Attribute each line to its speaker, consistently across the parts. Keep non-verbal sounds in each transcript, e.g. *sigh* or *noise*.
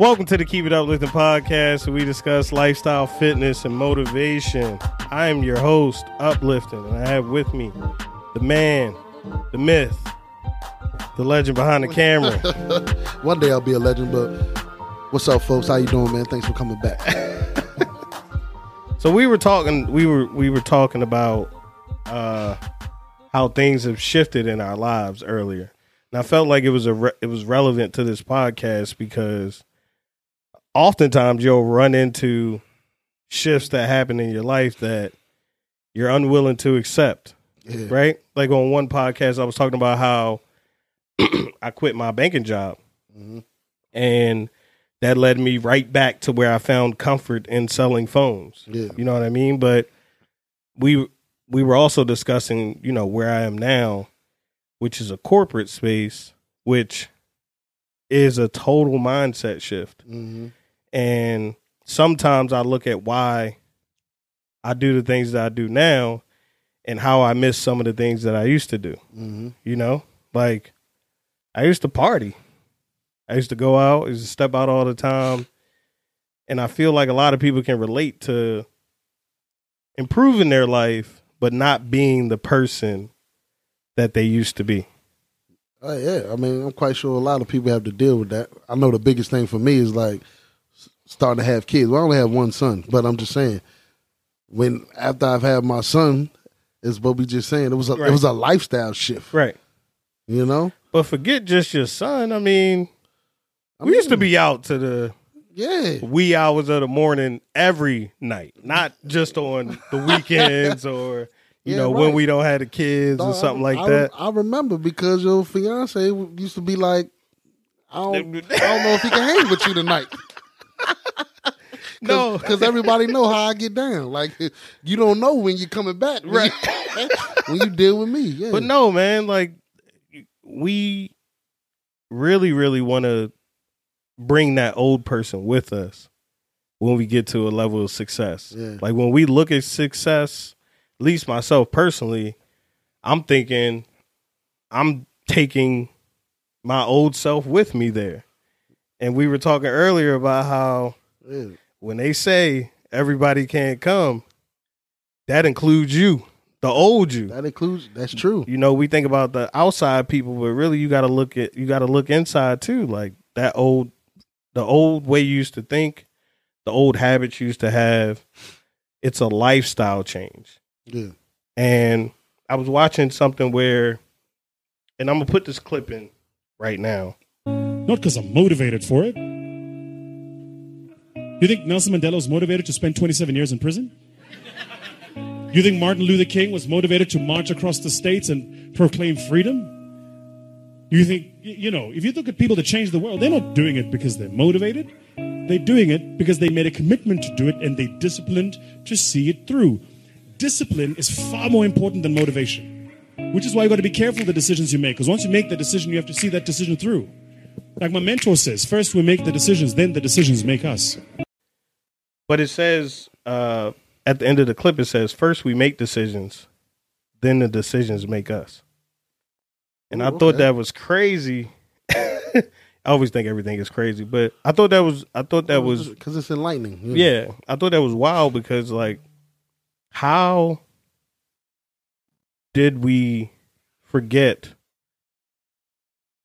Speaker 1: Welcome to the Keep It Uplifting podcast, where we discuss lifestyle, fitness, and motivation. I am your host, Uplifting, and I have with me the man, the myth, the legend behind the *laughs* camera. *laughs*
Speaker 2: One day I'll be a legend, but what's up, folks? How you doing, man? Thanks for coming back. *laughs*
Speaker 1: so we were talking, we were we were talking about uh, how things have shifted in our lives earlier, and I felt like it was a re- it was relevant to this podcast because oftentimes you'll run into shifts that happen in your life that you're unwilling to accept.
Speaker 2: Yeah.
Speaker 1: Right? Like on one podcast, I was talking about how *clears throat* I quit my banking job.
Speaker 2: Mhm.
Speaker 1: And that led me right back to where I found comfort in selling phones.
Speaker 2: Yeah.
Speaker 1: You know what I mean? But we we were also discussing, you know, where I am now, which is a corporate space, which is a total mindset shift.
Speaker 2: hmm
Speaker 1: And sometimes I look at why I do the things that I do now and how I miss some of the things that I used to do.
Speaker 2: hmm
Speaker 1: You know, like I used to party. I used to go out, I used to step out all the time. And I feel like a lot of people can relate to improving their life, but not being the person that they used to be.
Speaker 2: Oh yeah. I mean, I'm quite sure a lot of people have to deal with that. I know the biggest thing for me is like starting to have kids. Well, I only have one son, but I'm just saying, when after I've had my son, is what we just saying. It was a
Speaker 1: Right.
Speaker 2: it was a lifestyle shift.
Speaker 1: Right.
Speaker 2: You know.
Speaker 1: But forget just your son. I mean,
Speaker 2: I
Speaker 1: we used to be out to the
Speaker 2: Yeah.
Speaker 1: wee hours of the morning every night, not just on the *laughs* weekends or you
Speaker 2: Yeah,
Speaker 1: know when we don't have the kids or something
Speaker 2: I,
Speaker 1: like
Speaker 2: I,
Speaker 1: that.
Speaker 2: I remember because your fiance used to be like, I don't, I don't know if he can hang with you tonight.
Speaker 1: No, *laughs*
Speaker 2: because everybody know how I get down. Like you don't know when you're coming back, when
Speaker 1: Right.
Speaker 2: You, *laughs* when you deal with me, yeah.
Speaker 1: but no, man. Like we really, really want to bring that old person with us when we get to a level of success.
Speaker 2: Yeah.
Speaker 1: Like when we look at success, at least myself personally, I'm thinking I'm taking my old self with me there. And we were talking earlier about how
Speaker 2: yeah.
Speaker 1: When they say everybody can't come, that includes you, the old you.
Speaker 2: that includes. That's true.
Speaker 1: You know, we think about the outside people, but really you got to look at you got to look inside too. Like that old, the old way you used to think, the old habits you used to have. It's a lifestyle change.
Speaker 2: Yeah,
Speaker 1: And I was watching something where, and I'm gonna put this clip in right now.
Speaker 3: Not because I'm motivated for it. You think Nelson Mandela was motivated to spend 27 years in prison? You think Martin Luther King was motivated to march across the states and proclaim freedom? You think, you know, if you look at people that change the world, they're not doing it because they're motivated. They're doing it because they made a commitment to do it and they disciplined to see it through. Discipline is far more important than motivation, which is why you've got to be careful the decisions you make. Because once you make the decision, you have to see that decision through. Like my mentor says, first we make the decisions, then the decisions make us.
Speaker 1: But it says uh, at the end of the clip, it says first we make decisions, then the decisions make us. And I
Speaker 2: Ooh,
Speaker 1: thought
Speaker 2: okay.
Speaker 1: that was crazy. *laughs* I always think everything is crazy, but I thought that was I thought that was
Speaker 2: because it's enlightening.
Speaker 1: yeah, I thought that was wild because like how did we forget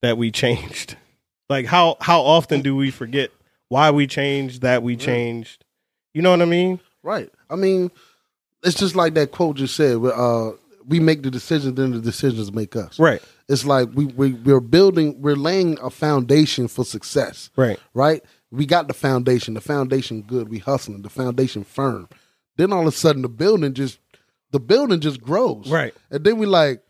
Speaker 1: that we changed? *laughs* Like how how often do we forget why we changed, that we changed? You know what I mean?
Speaker 2: right. I mean, it's just like that quote just said. where, Uh, we make the decisions, then the decisions make us.
Speaker 1: Right.
Speaker 2: It's like we, we we're building, we're laying a foundation for success.
Speaker 1: Right.
Speaker 2: right? We got the foundation. The foundation good. We hustling. The foundation firm. Then all of a sudden the building just the building just grows.
Speaker 1: Right.
Speaker 2: And then we like,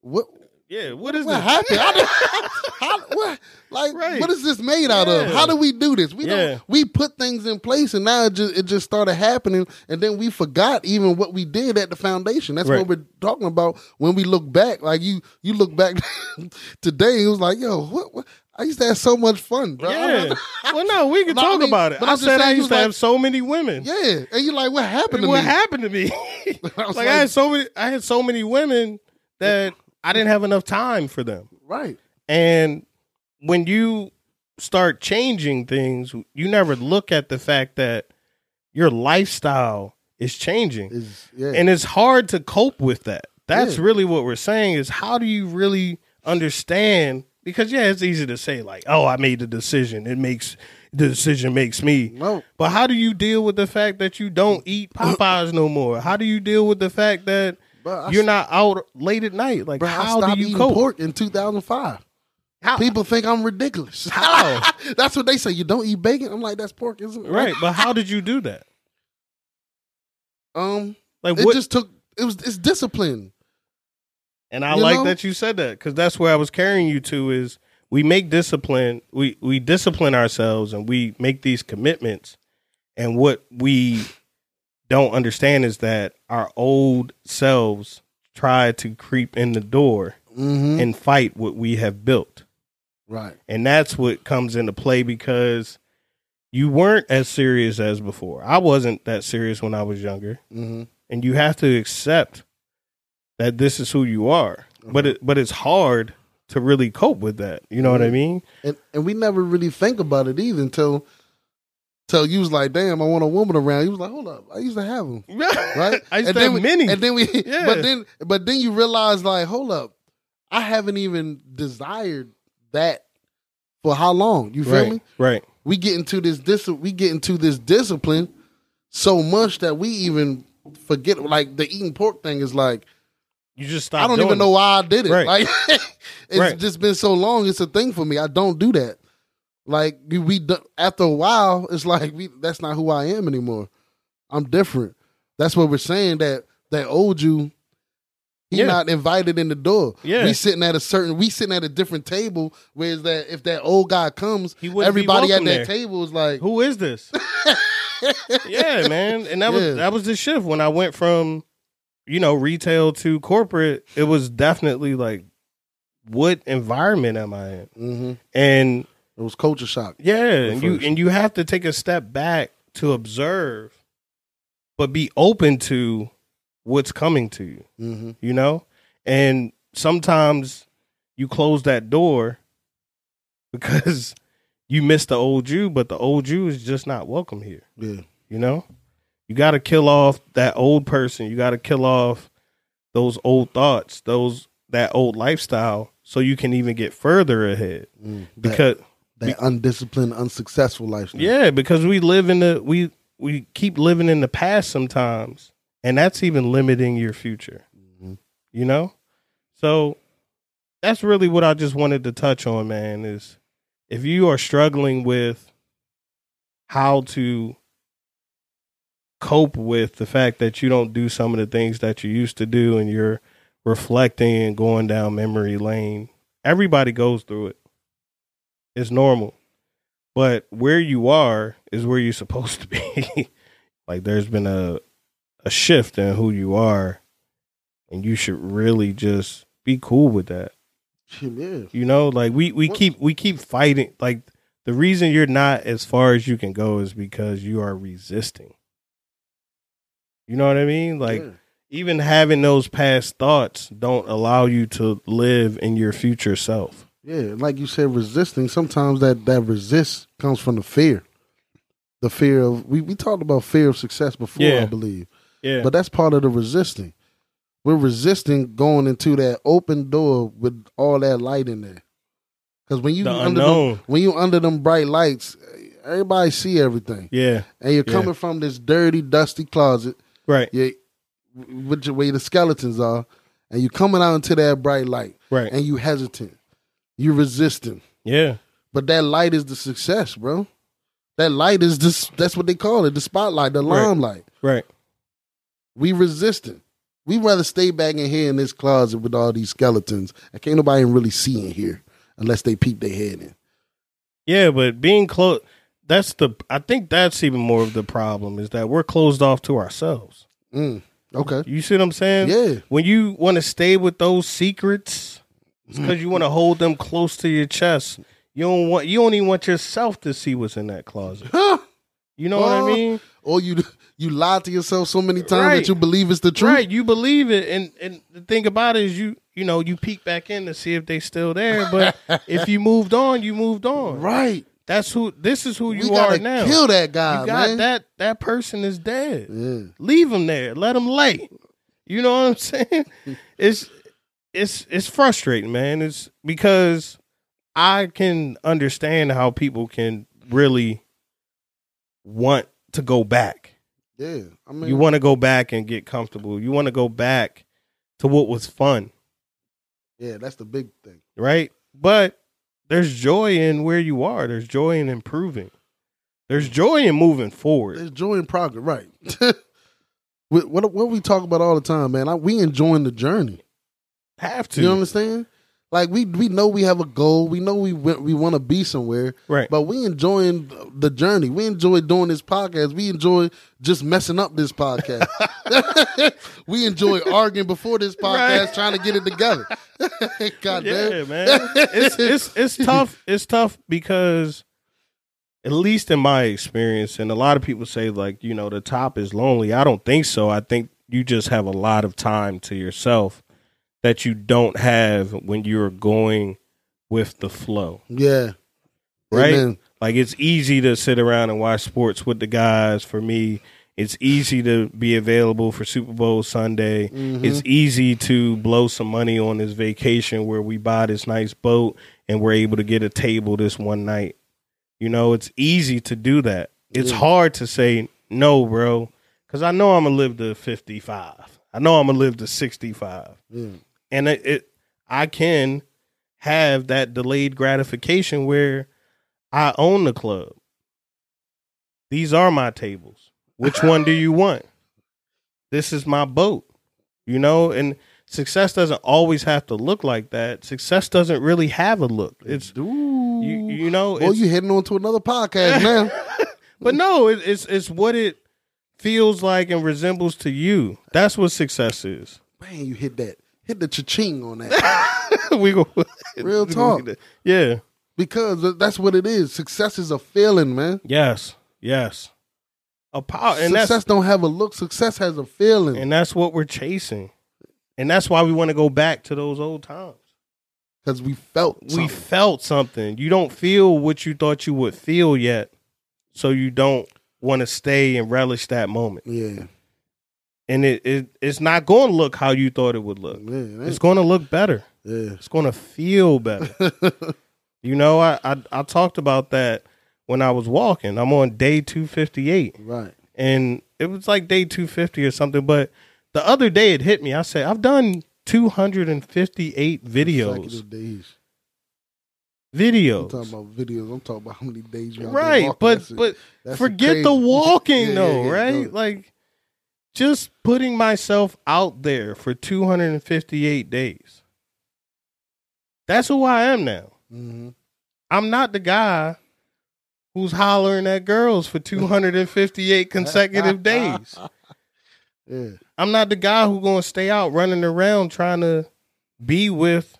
Speaker 2: what
Speaker 1: Yeah. What is
Speaker 2: what
Speaker 1: this?
Speaker 2: happened? *laughs* How what like
Speaker 1: Right.
Speaker 2: what is this made out of? How do we do this? We
Speaker 1: Yeah.
Speaker 2: don't we put things in place and now it just it just started happening and then we forgot even what we did at the foundation. That's
Speaker 1: Right.
Speaker 2: what we're talking about when we look back. Like you you look back *laughs* today, it was like, yo, what, what I used to have so much fun, bro.
Speaker 1: Yeah. *laughs* well, no, we can
Speaker 2: But I
Speaker 1: talk
Speaker 2: mean-
Speaker 1: about it. I
Speaker 2: I'm
Speaker 1: said I used to
Speaker 2: was
Speaker 1: have so many women.
Speaker 2: Yeah, and you're like, what happened to
Speaker 1: what
Speaker 2: me?
Speaker 1: What happened to me? like,
Speaker 2: I
Speaker 1: I had so many. I had so many women that I didn't have enough time for them.
Speaker 2: Right.
Speaker 1: And when you start changing things, you never look at the fact that your lifestyle is changing.
Speaker 2: Is yeah.
Speaker 1: And it's hard to cope with that. That's
Speaker 2: Yeah.
Speaker 1: really what we're saying is how do you really understand because yeah, it's easy to say like, "Oh, I made the decision. It makes the decision makes me."
Speaker 2: no.
Speaker 1: But how do you deal with the fact that you don't eat Popeyes no more? How do you deal with the fact that
Speaker 2: Bro,
Speaker 1: you're not out late at night? Like
Speaker 2: Bro, I
Speaker 1: how
Speaker 2: stopped
Speaker 1: do you
Speaker 2: eating
Speaker 1: cope?
Speaker 2: pork in 2005.
Speaker 1: How-
Speaker 2: People think I'm ridiculous.
Speaker 1: How? *laughs*
Speaker 2: that's what they say. You don't eat bacon. I'm like, that's pork, isn't it?
Speaker 1: Right, but how did you do that?
Speaker 2: Um,
Speaker 1: Like
Speaker 2: it
Speaker 1: what?
Speaker 2: just took. It was. It's discipline.
Speaker 1: and I
Speaker 2: you
Speaker 1: like
Speaker 2: know?
Speaker 1: that you said that because that's where I was carrying you to. Is we make discipline, we we discipline ourselves, and we make these commitments. And what we don't understand is that our old selves try to creep in the door
Speaker 2: Mm-hmm.
Speaker 1: and fight what we have built.
Speaker 2: right.
Speaker 1: And that's what comes into play because you weren't as serious as before. I wasn't that serious when I was younger.
Speaker 2: Mm-hmm.
Speaker 1: And you have to accept that this is who you are. But it but it's hard to really cope with that. You know what I mean?
Speaker 2: And and we never really think about it either until. Till you was like, damn, I want a woman around. You was like, hold up, I used to have them, *laughs* right?
Speaker 1: I used
Speaker 2: and
Speaker 1: to have
Speaker 2: we,
Speaker 1: many.
Speaker 2: And then we, *laughs*
Speaker 1: Yeah.
Speaker 2: but then, but then you realize, like, hold up, I haven't even desired that for how long? You feel
Speaker 1: right,
Speaker 2: me?
Speaker 1: right.
Speaker 2: we get into this dis- we get into this discipline so much that we even forget like the eating pork thing is like
Speaker 1: You just stop.
Speaker 2: I don't even know why I did it.
Speaker 1: Right.
Speaker 2: Like *laughs* it's
Speaker 1: Right.
Speaker 2: just been so long. It's a thing for me. I don't do that. Like we, after a while, it's like we that's not who I am anymore. I'm different. That's what we're saying. That that old you, he
Speaker 1: Yeah.
Speaker 2: not invited in the door.
Speaker 1: Yeah.
Speaker 2: we sitting at a certain. We sitting at a different table. Whereas that if that old guy comes, everybody at that
Speaker 1: there.
Speaker 2: table is like,
Speaker 1: Who is this? *laughs* yeah, man. And that was that was the shift when I went from, you know, retail to corporate. It was definitely like, what environment am I in?
Speaker 2: hmm
Speaker 1: And
Speaker 2: it was culture shock.
Speaker 1: Yeah, and you and you have to take a step back to observe, but be open to what's coming to you.
Speaker 2: hmm
Speaker 1: You know, and sometimes you close that door *laughs* because you miss the old you, but the old you is just not welcome here.
Speaker 2: Yeah,
Speaker 1: You know, you got to kill off that old person. You got to kill off those old thoughts, those that old lifestyle, so you can even get further ahead.
Speaker 2: Mm.
Speaker 1: Because
Speaker 2: that undisciplined, unsuccessful lifestyle.
Speaker 1: yeah, because we live in the we we keep living in the past sometimes, and that's even limiting your future.
Speaker 2: Mhm.
Speaker 1: You know, so that's really what I just wanted to touch on, man. Is if you are struggling with how to cope with the fact that you don't do some of the things that you used to do, and you're reflecting and going down memory lane, everybody goes through it. It's normal but where you are is where you're supposed to be. *laughs* like there's been a a shift in who you are, and you should really just be cool with that.
Speaker 2: yeah.
Speaker 1: You know, like we we
Speaker 2: What-
Speaker 1: keep we keep fighting. Like the reason you're not as far as you can go is because you are resisting. You know what I mean? Like
Speaker 2: yeah.
Speaker 1: even having those past thoughts don't allow you to live in your future self.
Speaker 2: Yeah, like you said, resisting. Sometimes that that resist comes from the fear, the fear of we we talked about fear of success before,
Speaker 1: Yeah.
Speaker 2: I believe,
Speaker 1: Yeah.
Speaker 2: but that's part of the resisting. We're resisting going into that open door with all that light in there, because when you
Speaker 1: The
Speaker 2: under
Speaker 1: unknown.
Speaker 2: them, when you under them bright lights, everybody see everything,
Speaker 1: yeah.
Speaker 2: and you're
Speaker 1: Yeah.
Speaker 2: coming from this dirty, dusty closet,
Speaker 1: Right.
Speaker 2: you which where the skeletons are, and you're coming out into that bright light,
Speaker 1: Right.
Speaker 2: and you hesitant, you resisting.
Speaker 1: Yeah.
Speaker 2: But that light is the success, bro. That light is just that's what they call it, the spotlight, the
Speaker 1: Right.
Speaker 2: limelight.
Speaker 1: Right.
Speaker 2: We resistant. We rather stay back in here in this closet with all these skeletons. I can't nobody really see in here unless they peep their head in.
Speaker 1: Yeah, but being close that's the I think that's even more of the problem is that we're closed off to ourselves.
Speaker 2: Mm. Okay.
Speaker 1: You see what I'm saying?
Speaker 2: Yeah.
Speaker 1: When you want to stay with those secrets, it's because you want to hold them close to your chest. You don't want you don't even want yourself to see what's in that closet. *laughs* You know what I mean?
Speaker 2: Or you you lie to yourself so many times
Speaker 1: Right.
Speaker 2: that you believe it's the truth.
Speaker 1: Right, you believe it, and and the thing about it is you you know you peek back in to see if they still there, but *laughs* if you moved on, you moved on.
Speaker 2: Right.
Speaker 1: That's who. This is who you are now.
Speaker 2: kill that guy,
Speaker 1: you got
Speaker 2: man.
Speaker 1: that. That person is dead.
Speaker 2: Yeah.
Speaker 1: Leave him there. Let him lay. You know what I'm *laughs* saying? it's it's it's frustrating, man. It's because I can understand how people can really want to go back.
Speaker 2: Yeah. I mean,
Speaker 1: You want to go back and get comfortable. You want to go back to what was fun,
Speaker 2: yeah, that's the big thing.
Speaker 1: right? But there's joy in where you are. There's joy in improving. There's joy in moving forward.
Speaker 2: There's joy in progress, right? *laughs* what, what we talk about all the time, man. I, we enjoying the journey.
Speaker 1: Have to.
Speaker 2: You understand? Like we we know we have a goal. We know we we want to be somewhere.
Speaker 1: Right.
Speaker 2: But we enjoying the journey. We enjoy doing this podcast. We enjoy just messing up this podcast. *laughs* we enjoy arguing before this podcast,
Speaker 1: Right.
Speaker 2: trying to get it together. *laughs* God
Speaker 1: yeah,
Speaker 2: damn.
Speaker 1: man. It's it's it's *laughs* tough. It's tough because at least in my experience, and a lot of people say like, you know, the top is lonely. I don't think so. I think you just have a lot of time to yourself that you don't have when you're going with the flow.
Speaker 2: Yeah.
Speaker 1: Right?
Speaker 2: Amen.
Speaker 1: Like it's easy to sit around and watch sports with the guys. For me, it's easy to be available for Super Bowl Sunday.
Speaker 2: Mm-hmm.
Speaker 1: It's easy to blow some money on this vacation where we buy this nice boat and we're able to get a table this one night. You know, it's easy to do that. It's
Speaker 2: Yeah.
Speaker 1: hard to say no, bro, because I know I'm gonna live to 55. I know I'm gonna live to 65
Speaker 2: Yeah.
Speaker 1: And it, it I can have that delayed gratification where I own the club. These are my tables. Which one do you want? This is my boat. You know, and success doesn't always have to look like that. Success doesn't really have a look. It's
Speaker 2: Ooh.
Speaker 1: you, you know,
Speaker 2: Well,
Speaker 1: it's,
Speaker 2: you heading on to another podcast now. *laughs*
Speaker 1: but no, it, it's it's what it feels like and resembles to you. That's what success is.
Speaker 2: Man, you hit that. Hit the cha-ching on that. *laughs*
Speaker 1: we go *laughs*
Speaker 2: Real
Speaker 1: we
Speaker 2: talk.
Speaker 1: Yeah.
Speaker 2: because that's what it is. Success is a feeling, man.
Speaker 1: Yes, yes. A power, and
Speaker 2: Success don't have a look. Success has a feeling.
Speaker 1: and that's what we're chasing, and that's why we want to go back to those old times.
Speaker 2: Because we felt
Speaker 1: We felt something. You don't feel what you thought you would feel yet, so you don't want to stay and relish that moment.
Speaker 2: yeah.
Speaker 1: And it, it it's not going to look how you thought it would look.
Speaker 2: It
Speaker 1: It's going to look better.
Speaker 2: yeah.
Speaker 1: It's going to feel better. *laughs* you know, I, I I talked about that when I was walking. I'm on day 258.
Speaker 2: right.
Speaker 1: and it was like day 250 or something but the other day it hit me i said i've done 258 videos
Speaker 2: days. I'm
Speaker 1: videos
Speaker 2: talking about videos. I'm talking about how many days you
Speaker 1: right but but
Speaker 2: That's
Speaker 1: forget the walking *laughs*
Speaker 2: Yeah,
Speaker 1: though
Speaker 2: yeah, yeah,
Speaker 1: right
Speaker 2: no.
Speaker 1: like just putting myself out there for 258 days that's who i am now
Speaker 2: Mhm.
Speaker 1: i'm not the guy who's hollering at girls for 258 *laughs* consecutive days
Speaker 2: Yeah.
Speaker 1: I'm not the guy who's gonna stay out running around trying to be with,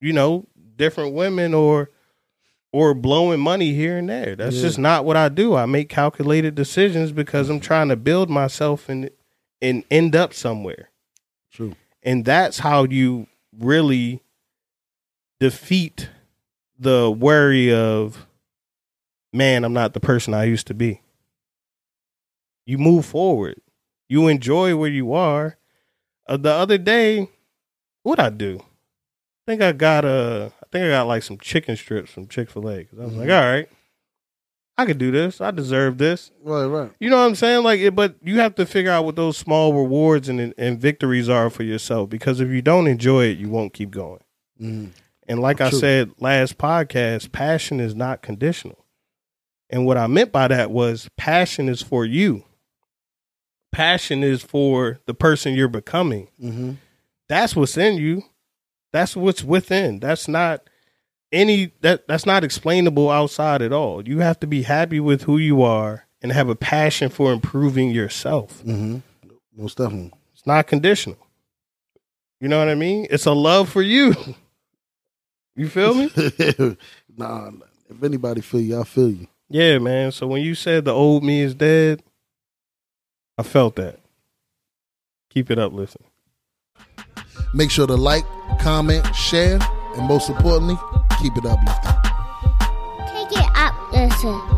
Speaker 1: you know, different women or or blowing money here and there. That's
Speaker 2: Yeah.
Speaker 1: just not what I do. I make calculated decisions because I'm trying to build myself and and end up somewhere.
Speaker 2: True.
Speaker 1: And that's how you really defeat the worry of man, I'm not the person I used to be. You move forward. You enjoy where you are. Uh, the other day, what I do? I think I got I think I got like some chicken strips from Chick Fil A because I was like,
Speaker 2: Mhm.
Speaker 1: all right, I could do this. I deserve this.
Speaker 2: Right. Right.
Speaker 1: You know what I'm saying? Like, it, but you have to figure out what those small rewards and and victories are for yourself. Because if you don't enjoy it, you won't keep going.
Speaker 2: Mhm.
Speaker 1: And like I said last podcast, passion is not conditional. And what I meant by that was passion is for you. Passion is for the person you're becoming.
Speaker 2: Mhm.
Speaker 1: That's what's in you. That's what's within. That's not any that that's not explainable outside at all. You have to be happy with who you are and have a passion for improving yourself.
Speaker 2: Mhm. Most definitely.
Speaker 1: It's not conditional. You know what I mean? It's a love for you. *laughs* You feel me? *laughs*
Speaker 2: nah. If anybody feel you, I feel you.
Speaker 1: Yeah, man. So when you said the old me is dead, I felt that. Keep it up, listen.
Speaker 2: Make sure to like, comment, share, and most importantly, keep it uplifting.
Speaker 4: Take it up, Listen.